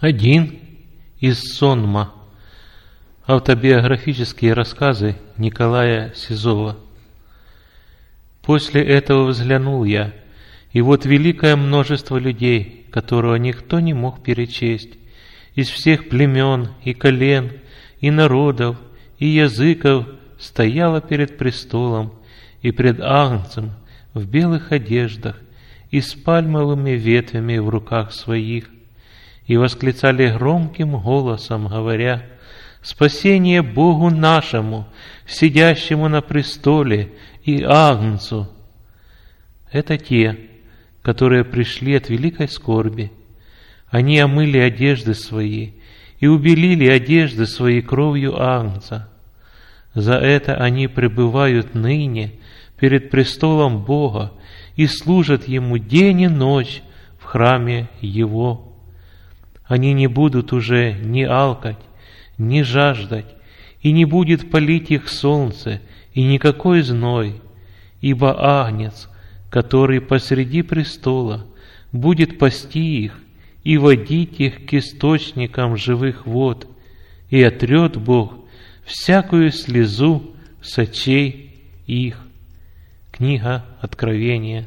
Один из Сонма. Автобиографические рассказы Николая Сизова. После этого взглянул я, и вот великое множество людей, которого никто не мог перечесть, из всех племен и колен, и народов, и языков, стояло перед престолом и пред Агнцем в белых одеждах и с пальмовыми ветвями в руках своих, и восклицали громким голосом, говоря, «Спасение Богу нашему, сидящему на престоле, и Агнцу!» Это те, которые пришли от великой скорби. Они омыли одежды свои и убелили одежды свои кровью Агнца. За это они пребывают ныне перед престолом Бога и служат Ему день и ночь в храме Его. Они не будут уже ни алкать, ни жаждать, и не будет палить их солнце, и никакой зной, ибо Агнец, который посреди престола, будет пасти их и водить их к источникам живых вод, и отрет Бог всякую слезу с очей их. Книга Откровения,